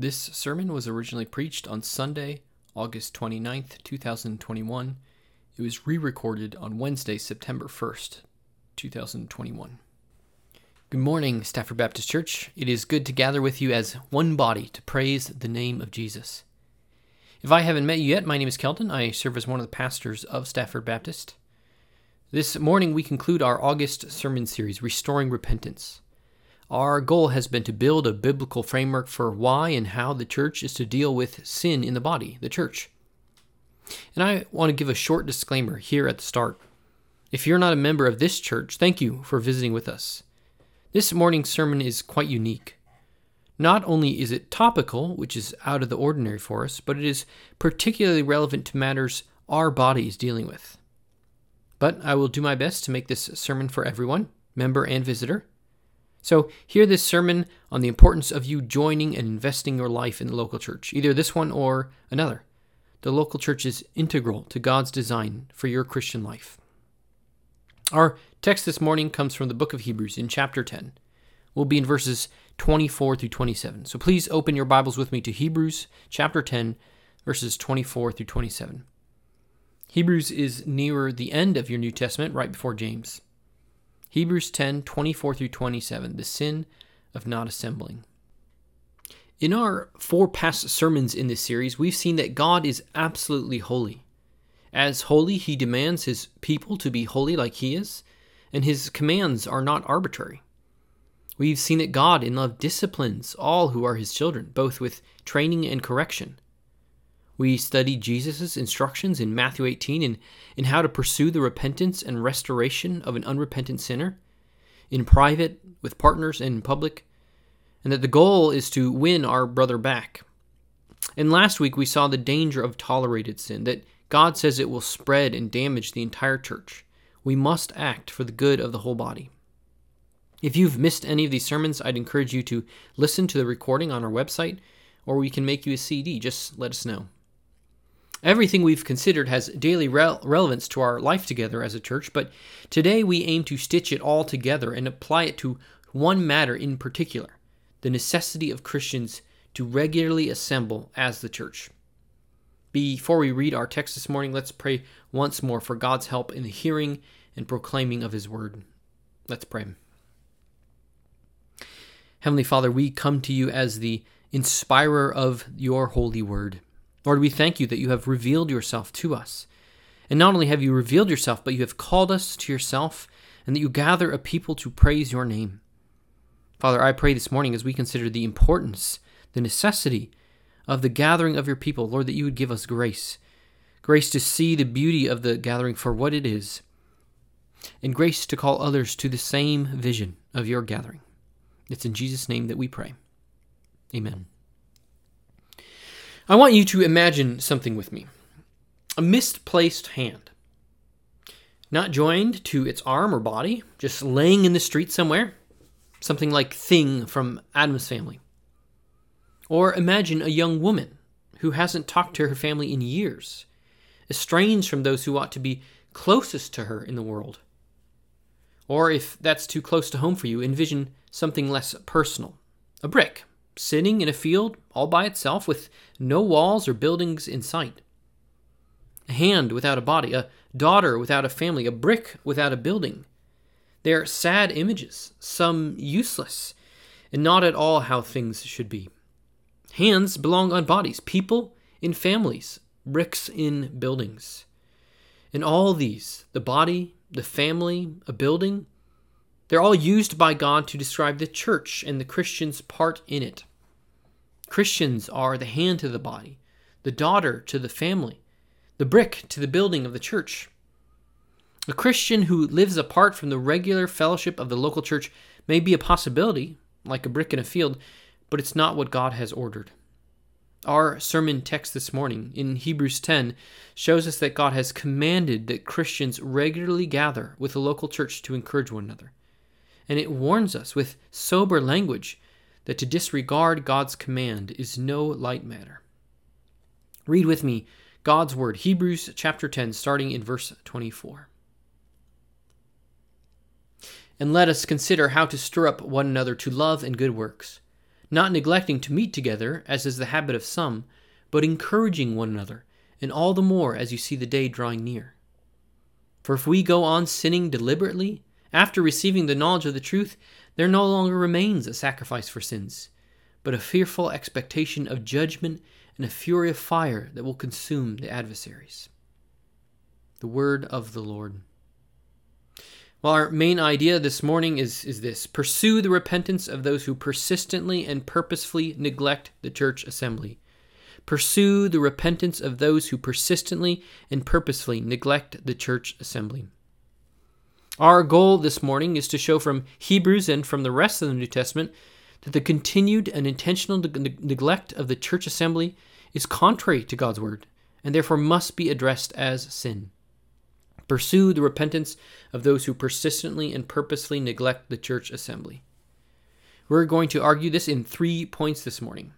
This sermon was originally preached on Sunday, August 29th, 2021. It was re recorded on Wednesday, September 1st, 2021. Good morning, Stafford Baptist Church. It is good to gather with you as one body to praise the name of Jesus. If I haven't met you yet, my name is Kelton. I serve as one of the pastors of Stafford Baptist. This morning, we conclude our August sermon series, Restoring Repentance. Our goal has been to build a biblical framework for why and how the church is to deal with sin in the body, the church. And I want to give a short disclaimer here at the start. If you're not a member of this church, thank you for visiting with us. This morning's sermon is quite unique. Not only is it topical, which is out of the ordinary for us, but it is particularly relevant to matters our body is dealing with. But I will do my best to make this sermon for everyone, member and visitor. So, hear this sermon on the importance of you joining and investing your life in the local church, either this one or another. The local church is integral to God's design for your Christian life. Our text this morning comes from the book of Hebrews in chapter 10. We'll be in verses 24 through 27. So please open your Bibles with me to Hebrews chapter 10, verses 24 through 27. Hebrews is nearer the end of your New Testament, right before James. Hebrews 10 24 through 27, the sin of not assembling. In our four past sermons in this series, we've seen that God is absolutely holy. As holy, he demands his people to be holy like he is, and his commands are not arbitrary. We've seen that God, in love, disciplines all who are his children, both with training and correction. We studied Jesus' instructions in Matthew 18 in, in how to pursue the repentance and restoration of an unrepentant sinner, in private, with partners, and in public, and that the goal is to win our brother back. And last week we saw the danger of tolerated sin, that God says it will spread and damage the entire church. We must act for the good of the whole body. If you've missed any of these sermons, I'd encourage you to listen to the recording on our website, or we can make you a CD. Just let us know. Everything we've considered has daily re- relevance to our life together as a church, but today we aim to stitch it all together and apply it to one matter in particular the necessity of Christians to regularly assemble as the church. Before we read our text this morning, let's pray once more for God's help in the hearing and proclaiming of His word. Let's pray. Heavenly Father, we come to you as the inspirer of your holy word. Lord, we thank you that you have revealed yourself to us. And not only have you revealed yourself, but you have called us to yourself, and that you gather a people to praise your name. Father, I pray this morning as we consider the importance, the necessity of the gathering of your people, Lord, that you would give us grace. Grace to see the beauty of the gathering for what it is, and grace to call others to the same vision of your gathering. It's in Jesus' name that we pray. Amen. I want you to imagine something with me a misplaced hand. Not joined to its arm or body, just laying in the street somewhere. Something like Thing from Addams Family. Or imagine a young woman who hasn't talked to her family in years, estranged from those who ought to be closest to her in the world. Or if that's too close to home for you, envision something less personal a brick sitting in a field all by itself with no walls or buildings in sight. A hand without a body, a daughter without a family, a brick without a building. They are sad images, some useless, and not at all how things should be. Hands belong on bodies, people in families, bricks in buildings. In all these, the body, the family, a building, they're all used by God to describe the church and the Christian's part in it. Christians are the hand to the body, the daughter to the family, the brick to the building of the church. A Christian who lives apart from the regular fellowship of the local church may be a possibility, like a brick in a field, but it's not what God has ordered. Our sermon text this morning in Hebrews 10 shows us that God has commanded that Christians regularly gather with the local church to encourage one another. And it warns us with sober language that to disregard God's command is no light matter. Read with me God's word, Hebrews chapter 10, starting in verse 24. And let us consider how to stir up one another to love and good works, not neglecting to meet together, as is the habit of some, but encouraging one another, and all the more as you see the day drawing near. For if we go on sinning deliberately, after receiving the knowledge of the truth, there no longer remains a sacrifice for sins, but a fearful expectation of judgment and a fury of fire that will consume the adversaries. The word of the Lord. Well, our main idea this morning is, is this pursue the repentance of those who persistently and purposefully neglect the church assembly. Pursue the repentance of those who persistently and purposefully neglect the church assembly. Our goal this morning is to show from Hebrews and from the rest of the New Testament that the continued and intentional neglect of the church assembly is contrary to God's word and therefore must be addressed as sin. Pursue the repentance of those who persistently and purposely neglect the church assembly. We're going to argue this in three points this morning.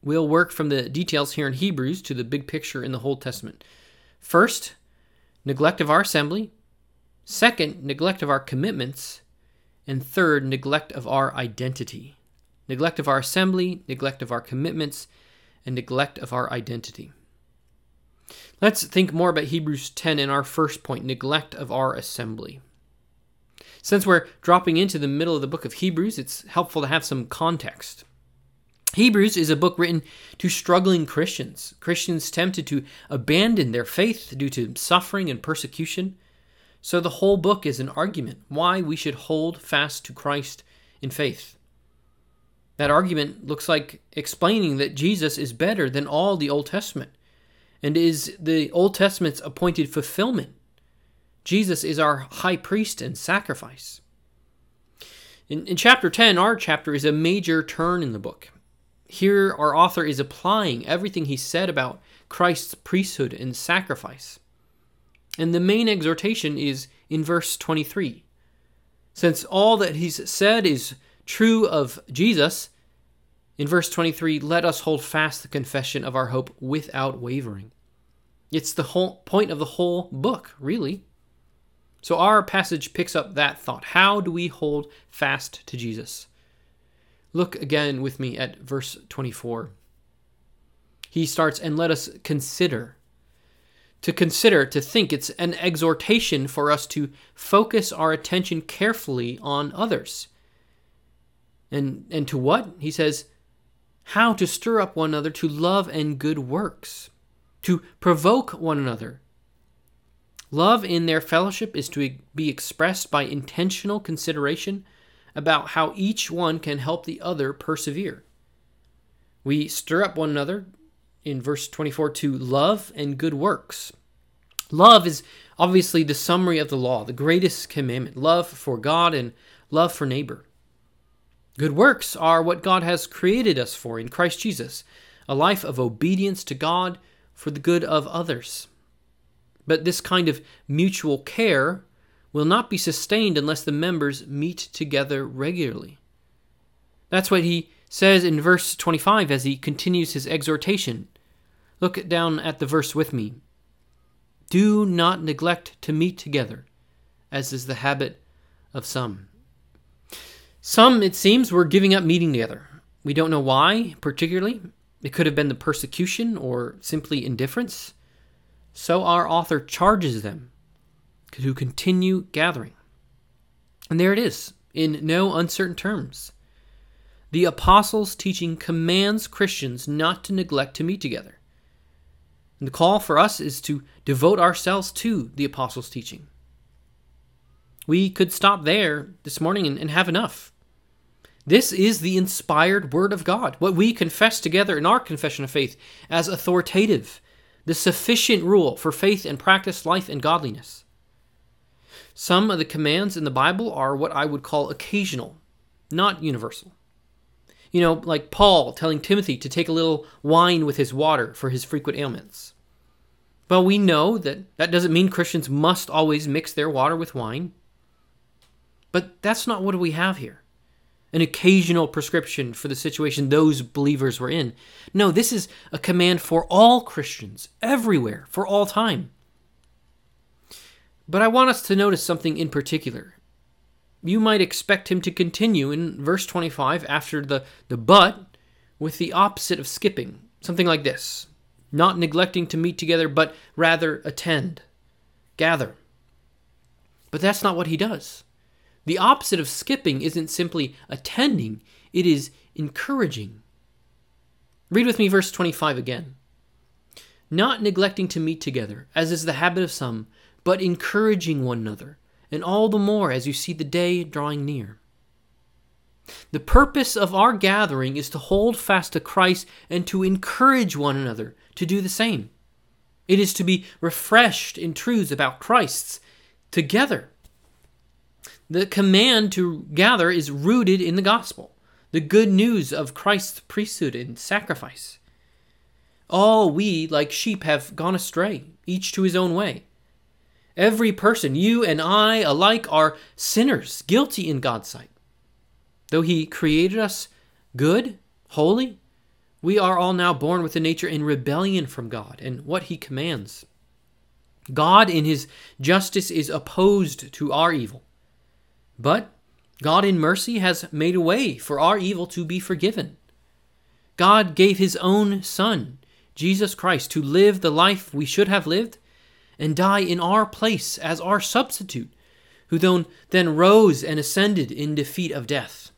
We'll work from the details here in Hebrews to the big picture in the whole Testament. First, neglect of our assembly. Second, neglect of our commitments. And third, neglect of our identity. Neglect of our assembly, neglect of our commitments, and neglect of our identity. Let's think more about Hebrews 10 in our first point neglect of our assembly. Since we're dropping into the middle of the book of Hebrews, it's helpful to have some context. Hebrews is a book written to struggling Christians, Christians tempted to abandon their faith due to suffering and persecution. So the whole book is an argument why we should hold fast to Christ in faith. That argument looks like explaining that Jesus is better than all the Old Testament and is the Old Testament's appointed fulfillment. Jesus is our high priest and sacrifice. In, in chapter 10, our chapter is a major turn in the book. Here, our author is applying everything he said about Christ's priesthood and sacrifice. And the main exhortation is in verse 23. Since all that he's said is true of Jesus, in verse 23, let us hold fast the confession of our hope without wavering. It's the whole point of the whole book, really. So our passage picks up that thought. How do we hold fast to Jesus? Look again with me at verse 24. He starts, and let us consider. To consider, to think, it's an exhortation for us to focus our attention carefully on others. And, and to what? He says, how to stir up one another to love and good works, to provoke one another. Love in their fellowship is to be expressed by intentional consideration about how each one can help the other persevere. We stir up one another in verse 24 to love and good works. Love is obviously the summary of the law, the greatest commandment love for God and love for neighbor. Good works are what God has created us for in Christ Jesus a life of obedience to God for the good of others. But this kind of mutual care will not be sustained unless the members meet together regularly. That's what he says in verse 25 as he continues his exhortation. Look down at the verse with me. Do not neglect to meet together, as is the habit of some. Some, it seems, were giving up meeting together. We don't know why, particularly. It could have been the persecution or simply indifference. So our author charges them to continue gathering. And there it is, in no uncertain terms. The apostles' teaching commands Christians not to neglect to meet together. And the call for us is to devote ourselves to the apostles' teaching. We could stop there this morning and, and have enough. This is the inspired Word of God, what we confess together in our confession of faith as authoritative, the sufficient rule for faith and practice, life and godliness. Some of the commands in the Bible are what I would call occasional, not universal. You know, like Paul telling Timothy to take a little wine with his water for his frequent ailments. Well, we know that that doesn't mean Christians must always mix their water with wine. But that's not what we have here. An occasional prescription for the situation those believers were in. No, this is a command for all Christians, everywhere, for all time. But I want us to notice something in particular. You might expect him to continue in verse 25 after the, the but with the opposite of skipping, something like this not neglecting to meet together, but rather attend, gather. But that's not what he does. The opposite of skipping isn't simply attending, it is encouraging. Read with me verse 25 again. Not neglecting to meet together, as is the habit of some, but encouraging one another, and all the more as you see the day drawing near. The purpose of our gathering is to hold fast to Christ and to encourage one another to do the same. It is to be refreshed in truths about Christ's together. The command to gather is rooted in the gospel, the good news of Christ's priesthood and sacrifice. All we, like sheep, have gone astray, each to his own way. Every person, you and I alike, are sinners, guilty in God's sight. Though He created us good, holy, we are all now born with a nature in rebellion from God and what He commands. God, in His justice, is opposed to our evil. But God, in mercy, has made a way for our evil to be forgiven. God gave His own Son, Jesus Christ, to live the life we should have lived and die in our place as our substitute, who then rose and ascended in defeat of death.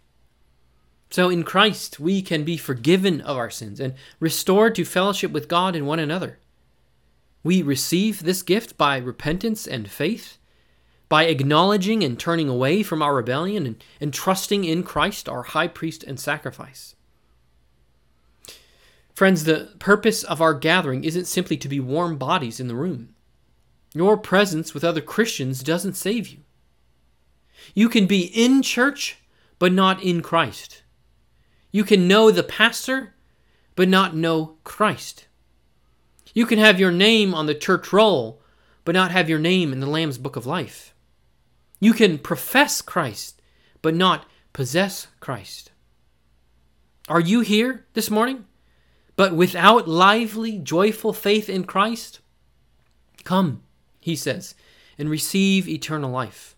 So in Christ, we can be forgiven of our sins and restored to fellowship with God and one another. We receive this gift by repentance and faith, by acknowledging and turning away from our rebellion and, and trusting in Christ, our high priest and sacrifice. Friends, the purpose of our gathering isn't simply to be warm bodies in the room. Your presence with other Christians doesn't save you. You can be in church, but not in Christ. You can know the pastor, but not know Christ. You can have your name on the church roll, but not have your name in the Lamb's book of life. You can profess Christ, but not possess Christ. Are you here this morning, but without lively, joyful faith in Christ? Come, he says, and receive eternal life.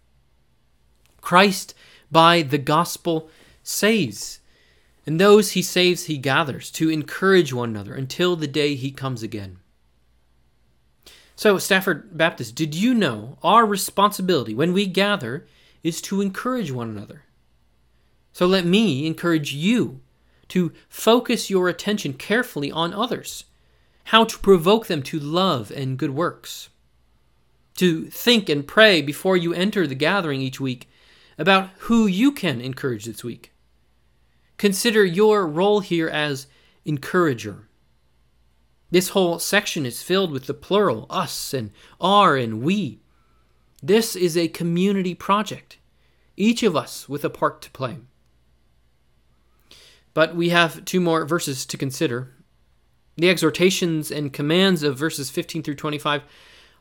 Christ, by the gospel, saves and those he saves, he gathers to encourage one another until the day he comes again. So, Stafford Baptist, did you know our responsibility when we gather is to encourage one another? So, let me encourage you to focus your attention carefully on others, how to provoke them to love and good works, to think and pray before you enter the gathering each week about who you can encourage this week Consider your role here as encourager. This whole section is filled with the plural, us and our and we. This is a community project, each of us with a part to play. But we have two more verses to consider. The exhortations and commands of verses 15 through 25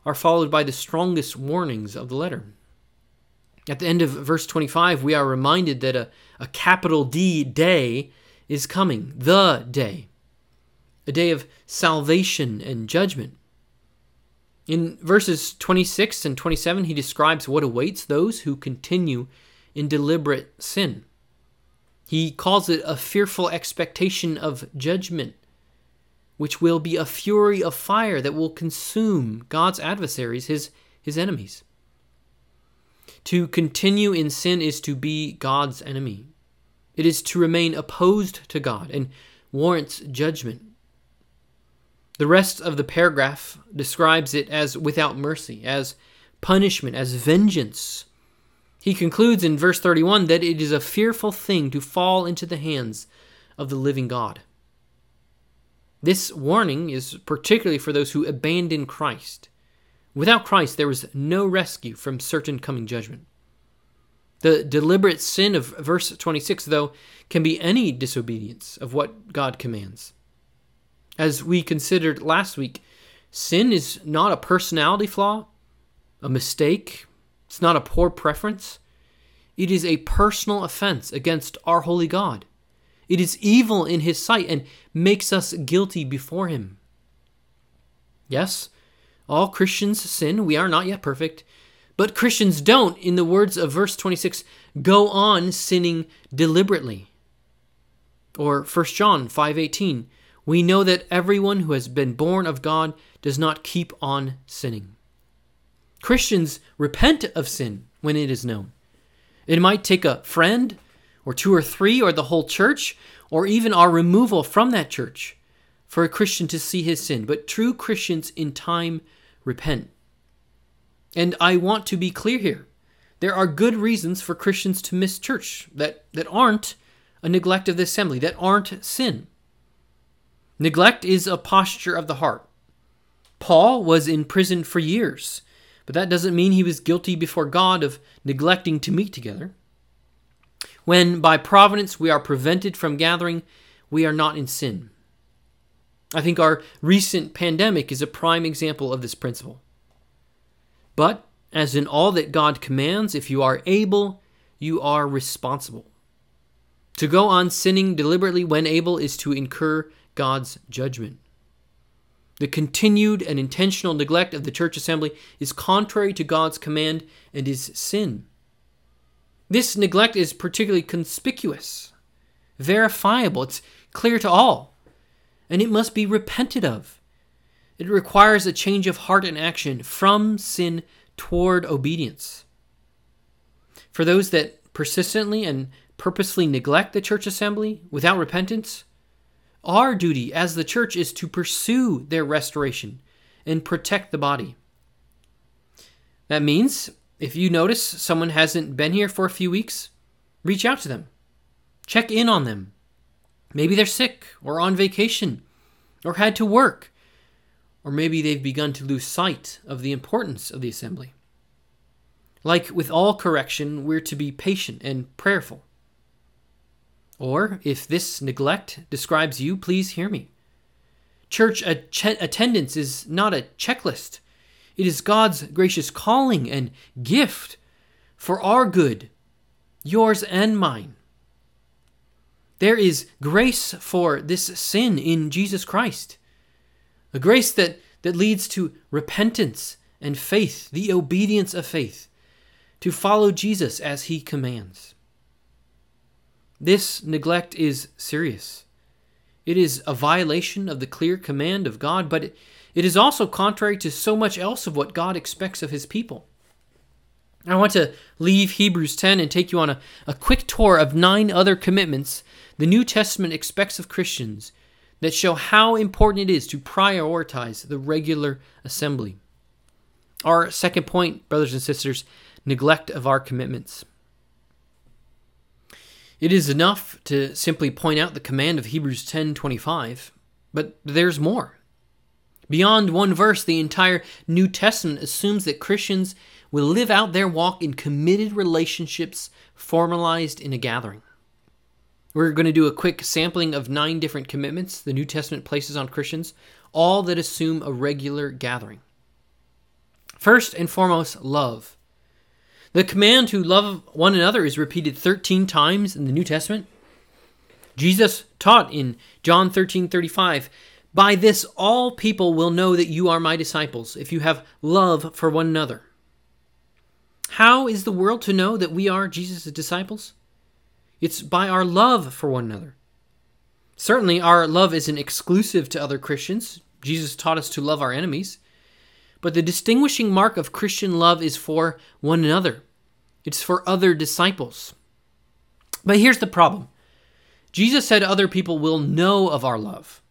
are followed by the strongest warnings of the letter. At the end of verse 25, we are reminded that a, a capital D day is coming, the day, a day of salvation and judgment. In verses 26 and 27, he describes what awaits those who continue in deliberate sin. He calls it a fearful expectation of judgment, which will be a fury of fire that will consume God's adversaries, his, his enemies. To continue in sin is to be God's enemy. It is to remain opposed to God and warrants judgment. The rest of the paragraph describes it as without mercy, as punishment, as vengeance. He concludes in verse 31 that it is a fearful thing to fall into the hands of the living God. This warning is particularly for those who abandon Christ. Without Christ, there is no rescue from certain coming judgment. The deliberate sin of verse 26, though, can be any disobedience of what God commands. As we considered last week, sin is not a personality flaw, a mistake, it's not a poor preference. It is a personal offense against our holy God. It is evil in His sight and makes us guilty before Him. Yes, all Christians sin. We are not yet perfect. But Christians don't, in the words of verse 26, go on sinning deliberately. Or 1 John 5:18, we know that everyone who has been born of God does not keep on sinning. Christians repent of sin when it is known. It might take a friend, or two or three, or the whole church, or even our removal from that church for a Christian to see his sin. But true Christians in time repent. And I want to be clear here. There are good reasons for Christians to miss church that, that aren't a neglect of the assembly, that aren't sin. Neglect is a posture of the heart. Paul was in prison for years, but that doesn't mean he was guilty before God of neglecting to meet together. When by providence we are prevented from gathering, we are not in sin. I think our recent pandemic is a prime example of this principle. But, as in all that God commands, if you are able, you are responsible. To go on sinning deliberately when able is to incur God's judgment. The continued and intentional neglect of the church assembly is contrary to God's command and is sin. This neglect is particularly conspicuous, verifiable, it's clear to all, and it must be repented of. It requires a change of heart and action from sin toward obedience. For those that persistently and purposely neglect the church assembly without repentance, our duty as the church is to pursue their restoration and protect the body. That means if you notice someone hasn't been here for a few weeks, reach out to them. Check in on them. Maybe they're sick or on vacation or had to work or maybe they've begun to lose sight of the importance of the assembly. Like with all correction, we're to be patient and prayerful. Or, if this neglect describes you, please hear me. Church attendance is not a checklist, it is God's gracious calling and gift for our good, yours and mine. There is grace for this sin in Jesus Christ a grace that, that leads to repentance and faith, the obedience of faith, to follow Jesus as he commands. This neglect is serious. It is a violation of the clear command of God, but it, it is also contrary to so much else of what God expects of his people. I want to leave Hebrews 10 and take you on a, a quick tour of nine other commitments the New Testament expects of Christians that show how important it is to prioritize the regular assembly. Our second point, brothers and sisters, neglect of our commitments. It is enough to simply point out the command of Hebrews 10:25, but there's more. Beyond one verse, the entire New Testament assumes that Christians will live out their walk in committed relationships formalized in a gathering. We're going to do a quick sampling of nine different commitments the New Testament places on Christians, all that assume a regular gathering. First and foremost, love. The command to love one another is repeated 13 times in the New Testament. Jesus taught in John 13 35, By this all people will know that you are my disciples, if you have love for one another. How is the world to know that we are Jesus' disciples? It's by our love for one another. Certainly, our love isn't exclusive to other Christians. Jesus taught us to love our enemies. But the distinguishing mark of Christian love is for one another, it's for other disciples. But here's the problem Jesus said other people will know of our love.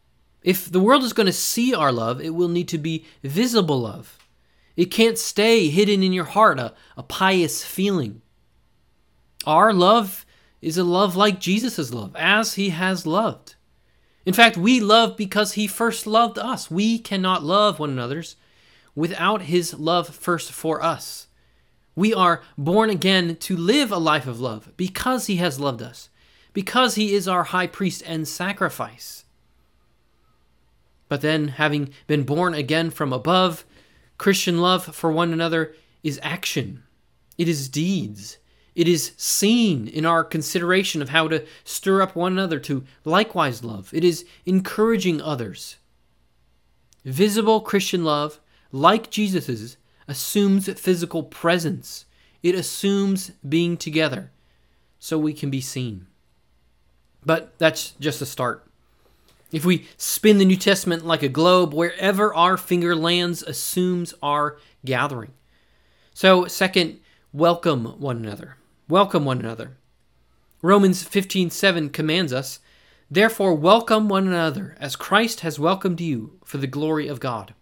If the world is going to see our love, it will need to be visible love. It can't stay hidden in your heart, a, a pious feeling. Our love is a love like Jesus' love, as he has loved. In fact, we love because he first loved us. We cannot love one another's without his love first for us. We are born again to live a life of love because he has loved us, because he is our high priest and sacrifice. But then, having been born again from above, Christian love for one another is action, it is deeds, it is seen in our consideration of how to stir up one another to likewise love. It is encouraging others. Visible Christian love, like Jesus's, assumes physical presence, it assumes being together so we can be seen. But that's just a start. If we spin the New Testament like a globe, wherever our finger lands assumes our gathering. So, second, welcome one another. Welcome one another. Romans 15:7 commands us, "Therefore welcome one another as Christ has welcomed you for the glory of God."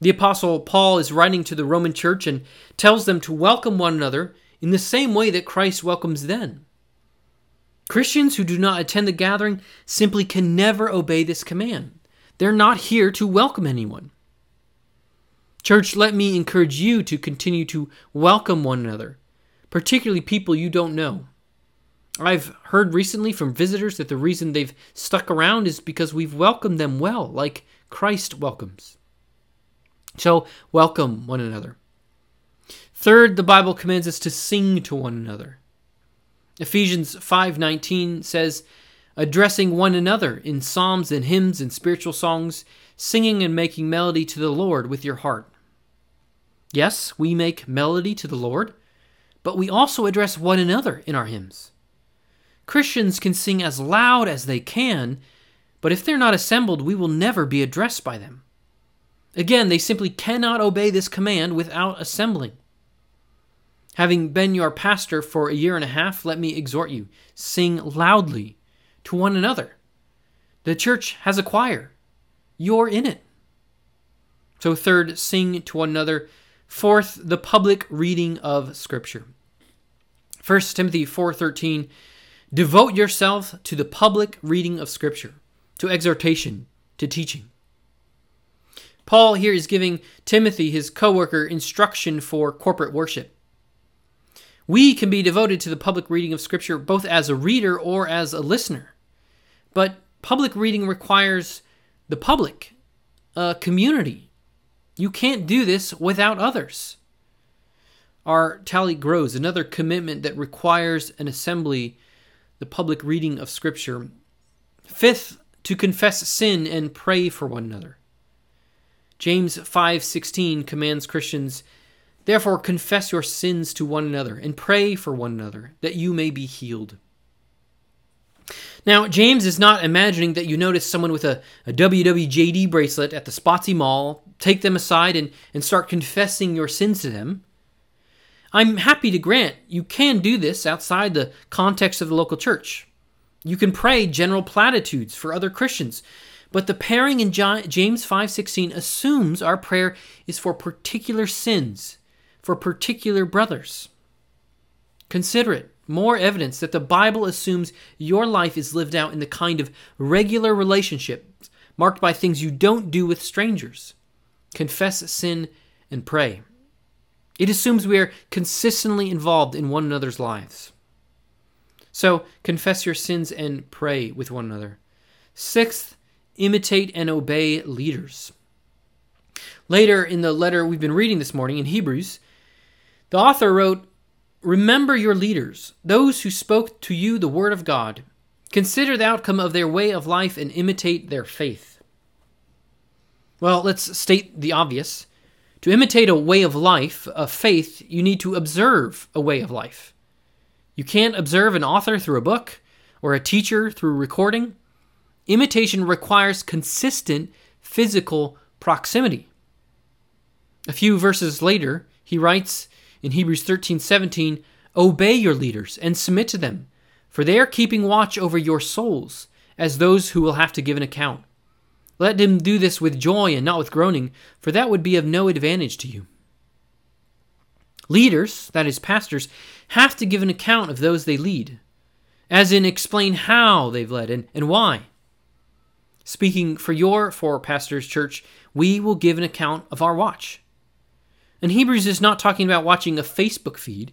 The apostle Paul is writing to the Roman church and tells them to welcome one another in the same way that Christ welcomes them. Christians who do not attend the gathering simply can never obey this command. They're not here to welcome anyone. Church, let me encourage you to continue to welcome one another, particularly people you don't know. I've heard recently from visitors that the reason they've stuck around is because we've welcomed them well, like Christ welcomes. So, welcome one another. Third, the Bible commands us to sing to one another. Ephesians 5:19 says, addressing one another in psalms and hymns and spiritual songs, singing and making melody to the Lord with your heart. Yes, we make melody to the Lord, but we also address one another in our hymns. Christians can sing as loud as they can, but if they're not assembled, we will never be addressed by them. Again, they simply cannot obey this command without assembling. Having been your pastor for a year and a half, let me exhort you sing loudly to one another. The church has a choir, you're in it. So, third, sing to one another. Fourth, the public reading of Scripture. 1 Timothy 4:13 Devote yourself to the public reading of Scripture, to exhortation, to teaching. Paul here is giving Timothy, his co worker, instruction for corporate worship. We can be devoted to the public reading of Scripture both as a reader or as a listener. But public reading requires the public, a community. You can't do this without others. Our tally grows, another commitment that requires an assembly, the public reading of Scripture. Fifth, to confess sin and pray for one another. James 5:16 commands Christians Therefore, confess your sins to one another and pray for one another that you may be healed. Now, James is not imagining that you notice someone with a, a WWJD bracelet at the Spotsy Mall, take them aside, and, and start confessing your sins to them. I'm happy to grant you can do this outside the context of the local church. You can pray general platitudes for other Christians, but the pairing in James 5:16 assumes our prayer is for particular sins for particular brothers. Consider it more evidence that the Bible assumes your life is lived out in the kind of regular relationships marked by things you don't do with strangers. Confess sin and pray. It assumes we are consistently involved in one another's lives. So, confess your sins and pray with one another. Sixth, imitate and obey leaders. Later in the letter we've been reading this morning in Hebrews, the author wrote, Remember your leaders, those who spoke to you the word of God. Consider the outcome of their way of life and imitate their faith. Well, let's state the obvious. To imitate a way of life, a faith, you need to observe a way of life. You can't observe an author through a book or a teacher through recording. Imitation requires consistent physical proximity. A few verses later, he writes, in Hebrews 13 17, Obey your leaders and submit to them, for they are keeping watch over your souls, as those who will have to give an account. Let them do this with joy and not with groaning, for that would be of no advantage to you. Leaders, that is, pastors, have to give an account of those they lead, as in explain how they've led and, and why. Speaking for your four pastors, church, we will give an account of our watch. And Hebrews is not talking about watching a Facebook feed.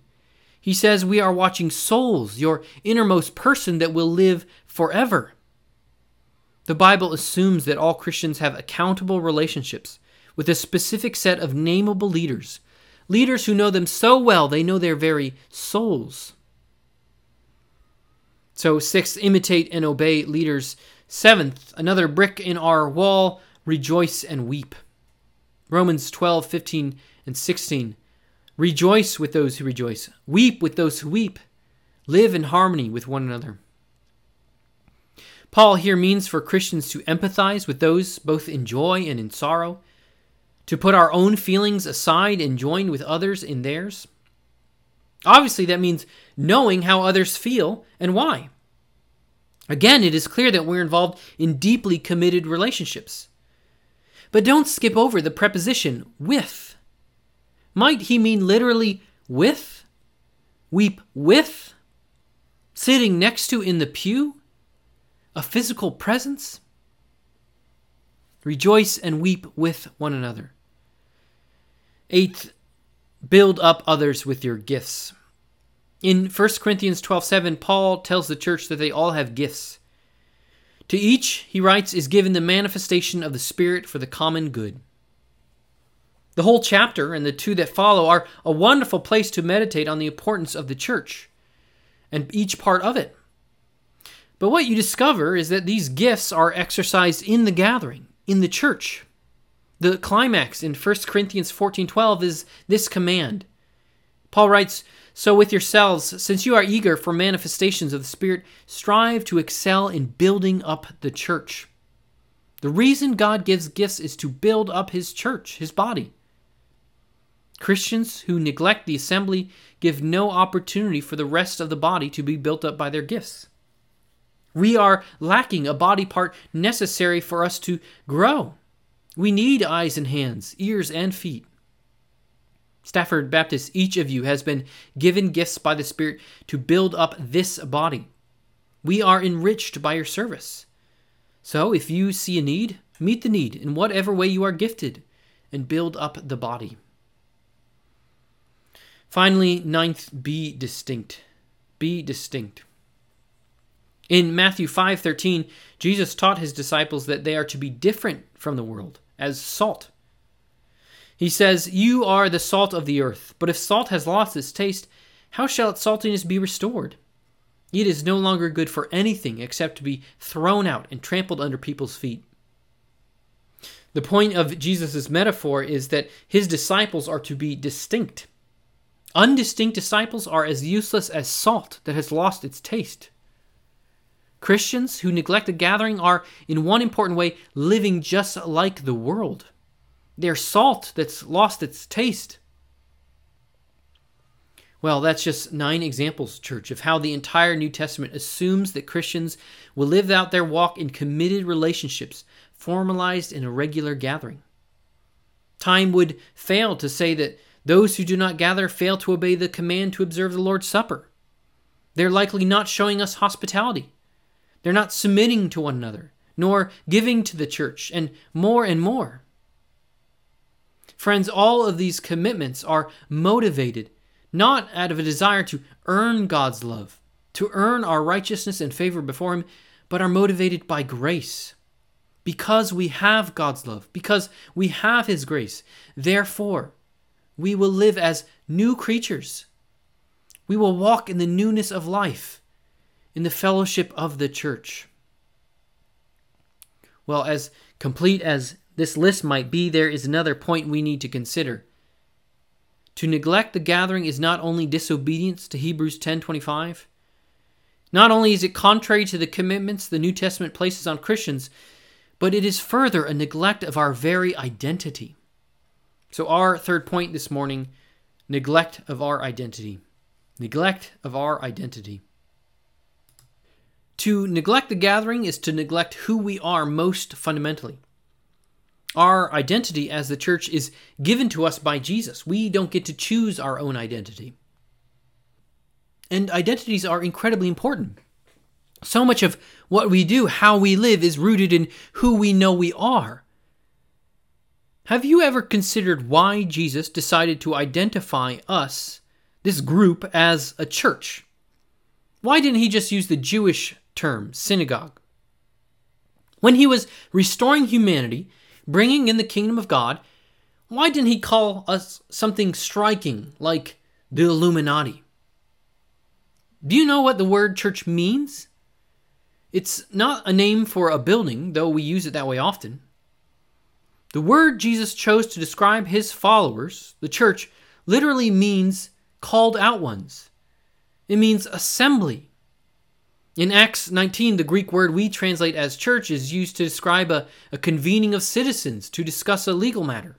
He says we are watching souls, your innermost person that will live forever. The Bible assumes that all Christians have accountable relationships with a specific set of nameable leaders, leaders who know them so well they know their very souls. So, sixth, imitate and obey leaders. Seventh, another brick in our wall, rejoice and weep. Romans 12, 15 and 16. Rejoice with those who rejoice, weep with those who weep, live in harmony with one another. Paul here means for Christians to empathize with those both in joy and in sorrow, to put our own feelings aside and join with others in theirs. Obviously, that means knowing how others feel and why. Again, it is clear that we're involved in deeply committed relationships. But don't skip over the preposition with. Might he mean literally with? Weep with? Sitting next to in the pew? a physical presence? Rejoice and weep with one another. Eighth, build up others with your gifts. In 1 Corinthians 12:7, Paul tells the church that they all have gifts. To each, he writes, is given the manifestation of the Spirit for the common good. The whole chapter and the two that follow are a wonderful place to meditate on the importance of the church and each part of it. But what you discover is that these gifts are exercised in the gathering, in the church. The climax in 1 Corinthians 14:12 is this command. Paul writes, "So with yourselves, since you are eager for manifestations of the Spirit, strive to excel in building up the church." The reason God gives gifts is to build up his church, his body. Christians who neglect the assembly give no opportunity for the rest of the body to be built up by their gifts. We are lacking a body part necessary for us to grow. We need eyes and hands, ears and feet. Stafford Baptist, each of you has been given gifts by the Spirit to build up this body. We are enriched by your service. So if you see a need, meet the need in whatever way you are gifted and build up the body. Finally, ninth, be distinct. Be distinct. In Matthew 5:13, Jesus taught his disciples that they are to be different from the world, as salt. He says, "You are the salt of the earth, but if salt has lost its taste, how shall its saltiness be restored? It is no longer good for anything except to be thrown out and trampled under people's feet." The point of Jesus' metaphor is that his disciples are to be distinct. Undistinct disciples are as useless as salt that has lost its taste. Christians who neglect the gathering are, in one important way, living just like the world. They're salt that's lost its taste. Well, that's just nine examples, church, of how the entire New Testament assumes that Christians will live out their walk in committed relationships, formalized in a regular gathering. Time would fail to say that those who do not gather fail to obey the command to observe the Lord's Supper. They're likely not showing us hospitality. They're not submitting to one another, nor giving to the church, and more and more. Friends, all of these commitments are motivated not out of a desire to earn God's love, to earn our righteousness and favor before Him, but are motivated by grace. Because we have God's love, because we have His grace, therefore, we will live as new creatures. We will walk in the newness of life in the fellowship of the church. Well, as complete as this list might be, there is another point we need to consider. To neglect the gathering is not only disobedience to Hebrews 10:25, not only is it contrary to the commitments the New Testament places on Christians, but it is further a neglect of our very identity. So our third point this morning, neglect of our identity. Neglect of our identity. To neglect the gathering is to neglect who we are most fundamentally. Our identity as the church is given to us by Jesus. We don't get to choose our own identity. And identities are incredibly important. So much of what we do, how we live, is rooted in who we know we are. Have you ever considered why Jesus decided to identify us, this group, as a church? Why didn't he just use the Jewish term, synagogue. When he was restoring humanity, bringing in the kingdom of God, why didn't he call us something striking like the Illuminati? Do you know what the word church means? It's not a name for a building, though we use it that way often. The word Jesus chose to describe his followers, the church, literally means called out ones. It means assembly. In Acts 19, the Greek word we translate as church is used to describe a, a convening of citizens to discuss a legal matter.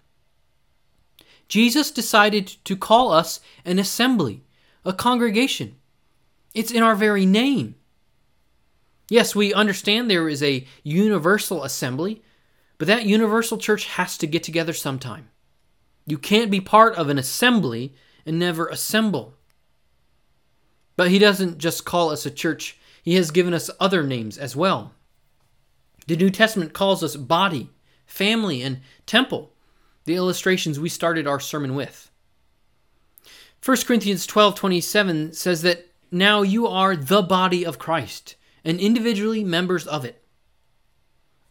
Jesus decided to call us an assembly, a congregation. It's in our very name. Yes, we understand there is a universal assembly, but that universal church has to get together sometime. You can't be part of an assembly and never assemble. But he doesn't just call us a church, he has given us other names as well. The New Testament calls us body, family, and temple, the illustrations we started our sermon with. 1 Corinthians 12:27 says that now you are the body of Christ and individually members of it.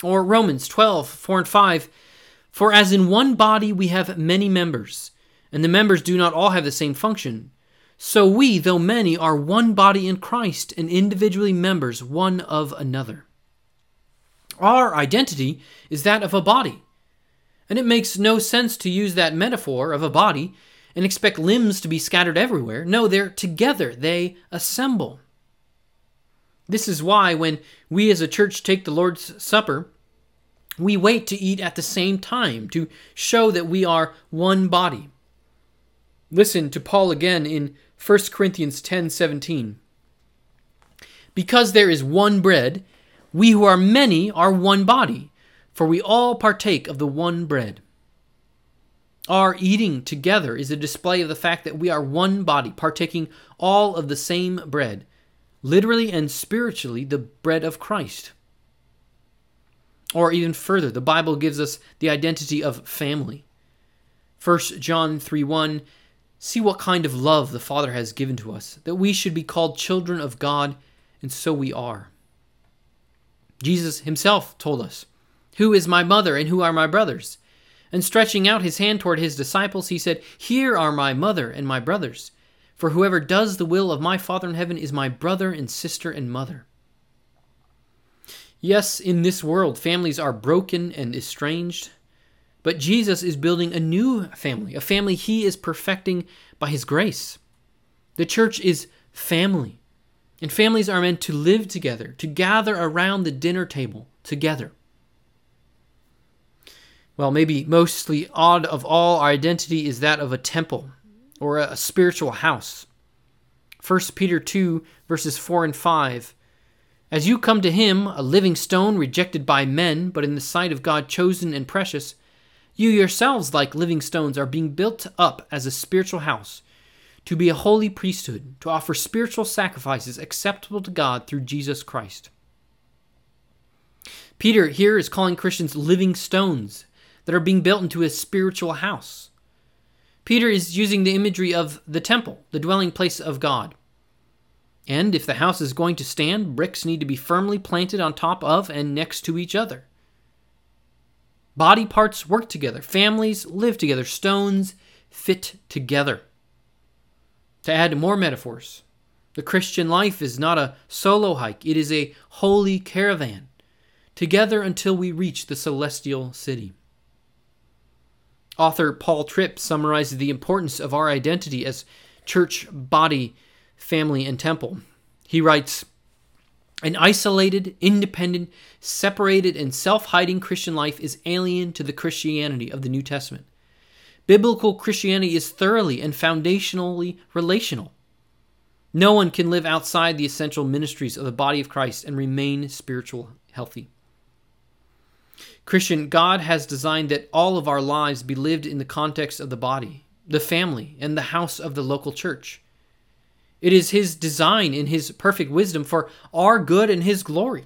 Or Romans 12, 4 and 5. For as in one body we have many members, and the members do not all have the same function, so we, though many, are one body in Christ and individually members one of another. Our identity is that of a body, and it makes no sense to use that metaphor of a body and expect limbs to be scattered everywhere. No, they're together, they assemble. This is why, when we as a church take the Lord's Supper, we wait to eat at the same time to show that we are one body. Listen to Paul again in 1 Corinthians 10 17. Because there is one bread, we who are many are one body, for we all partake of the one bread. Our eating together is a display of the fact that we are one body, partaking all of the same bread literally and spiritually, the bread of Christ. Or even further, the Bible gives us the identity of family. 1 John 3 1 See what kind of love the Father has given to us, that we should be called children of God, and so we are. Jesus himself told us, Who is my mother and who are my brothers? And stretching out his hand toward his disciples, he said, Here are my mother and my brothers. For whoever does the will of my Father in heaven is my brother and sister and mother. Yes, in this world, families are broken and estranged, but Jesus is building a new family, a family he is perfecting by his grace. The church is family, and families are meant to live together, to gather around the dinner table together. Well, maybe mostly odd of all, our identity is that of a temple or a spiritual house. 1 Peter 2, verses 4 and 5. As you come to him, a living stone rejected by men, but in the sight of God chosen and precious, you yourselves, like living stones, are being built up as a spiritual house, to be a holy priesthood, to offer spiritual sacrifices acceptable to God through Jesus Christ. Peter here is calling Christians living stones that are being built into a spiritual house. Peter is using the imagery of the temple, the dwelling place of God. And if the house is going to stand, bricks need to be firmly planted on top of and next to each other. Body parts work together, families live together, stones fit together. To add more metaphors, the Christian life is not a solo hike, it is a holy caravan, together until we reach the celestial city. Author Paul Tripp summarizes the importance of our identity as church, body, family, and temple. He writes An isolated, independent, separated, and self hiding Christian life is alien to the Christianity of the New Testament. Biblical Christianity is thoroughly and foundationally relational. No one can live outside the essential ministries of the body of Christ and remain spiritual healthy. Christian, God has designed that all of our lives be lived in the context of the body, the family, and the house of the local church. It is His design in His perfect wisdom for our good and His glory.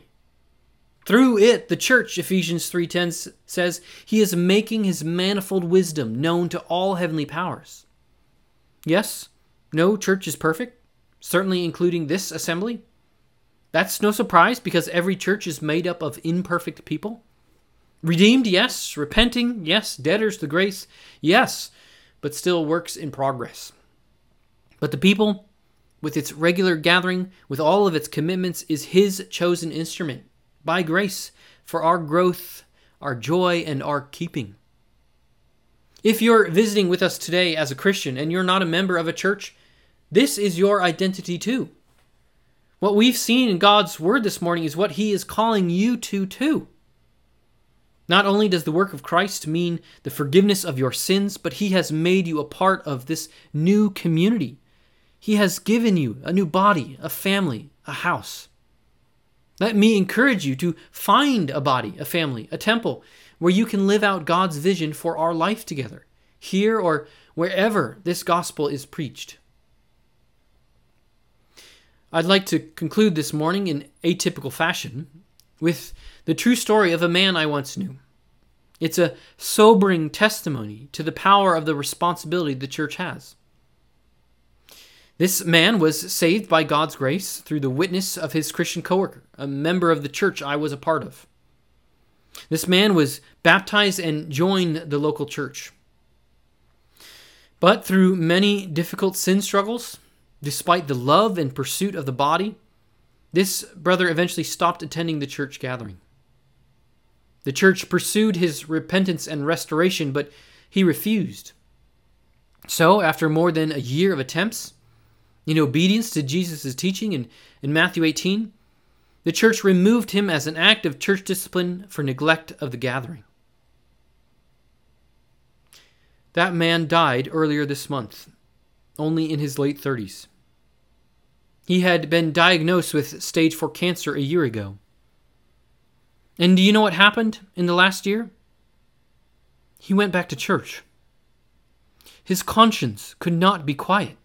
Through it, the church, Ephesians 3:10 says, he is making his manifold wisdom known to all heavenly powers. Yes, no church is perfect, certainly including this assembly. That's no surprise because every church is made up of imperfect people. Redeemed, yes. Repenting, yes. Debtors to grace, yes. But still works in progress. But the people, with its regular gathering, with all of its commitments, is His chosen instrument by grace for our growth, our joy, and our keeping. If you're visiting with us today as a Christian and you're not a member of a church, this is your identity too. What we've seen in God's word this morning is what he is calling you to too. Not only does the work of Christ mean the forgiveness of your sins, but he has made you a part of this new community. He has given you a new body, a family, a house. Let me encourage you to find a body, a family, a temple where you can live out God's vision for our life together, here or wherever this gospel is preached. I'd like to conclude this morning in atypical fashion with the true story of a man I once knew. It's a sobering testimony to the power of the responsibility the church has. This man was saved by God's grace through the witness of his Christian coworker, a member of the church I was a part of. This man was baptized and joined the local church. But through many difficult sin struggles, despite the love and pursuit of the body, this brother eventually stopped attending the church gathering. The church pursued his repentance and restoration, but he refused. So, after more than a year of attempts, in obedience to Jesus' teaching in, in Matthew 18, the church removed him as an act of church discipline for neglect of the gathering. That man died earlier this month, only in his late 30s. He had been diagnosed with stage 4 cancer a year ago. And do you know what happened in the last year? He went back to church. His conscience could not be quiet.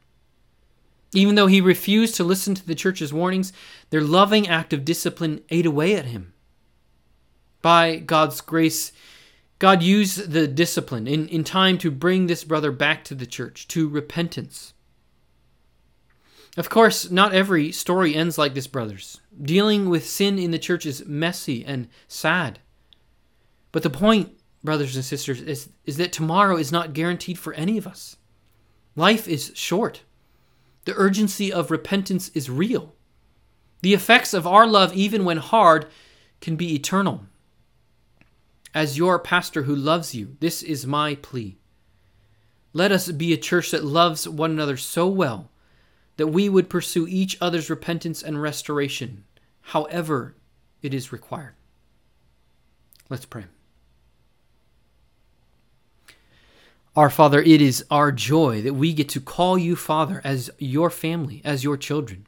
Even though he refused to listen to the church's warnings, their loving act of discipline ate away at him. By God's grace, God used the discipline in, in time to bring this brother back to the church, to repentance. Of course, not every story ends like this, brothers. Dealing with sin in the church is messy and sad. But the point, brothers and sisters, is, is that tomorrow is not guaranteed for any of us. Life is short. The urgency of repentance is real. The effects of our love, even when hard, can be eternal. As your pastor who loves you, this is my plea. Let us be a church that loves one another so well that we would pursue each other's repentance and restoration, however it is required. Let's pray. Our Father, it is our joy that we get to call you Father as your family, as your children.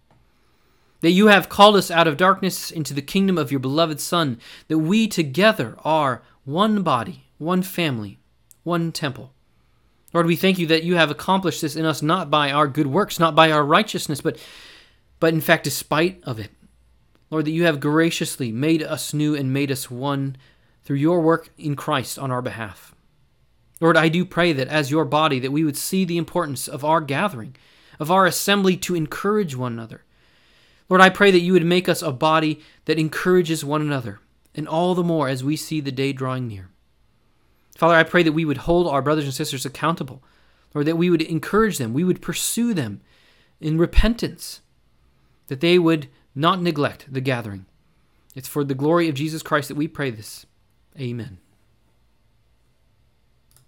That you have called us out of darkness into the kingdom of your beloved Son, that we together are one body, one family, one temple. Lord, we thank you that you have accomplished this in us not by our good works, not by our righteousness, but, but in fact, despite of it. Lord, that you have graciously made us new and made us one through your work in Christ on our behalf. Lord, I do pray that as your body that we would see the importance of our gathering, of our assembly to encourage one another. Lord, I pray that you would make us a body that encourages one another, and all the more as we see the day drawing near. Father, I pray that we would hold our brothers and sisters accountable, Lord, that we would encourage them, we would pursue them in repentance, that they would not neglect the gathering. It's for the glory of Jesus Christ that we pray this. Amen.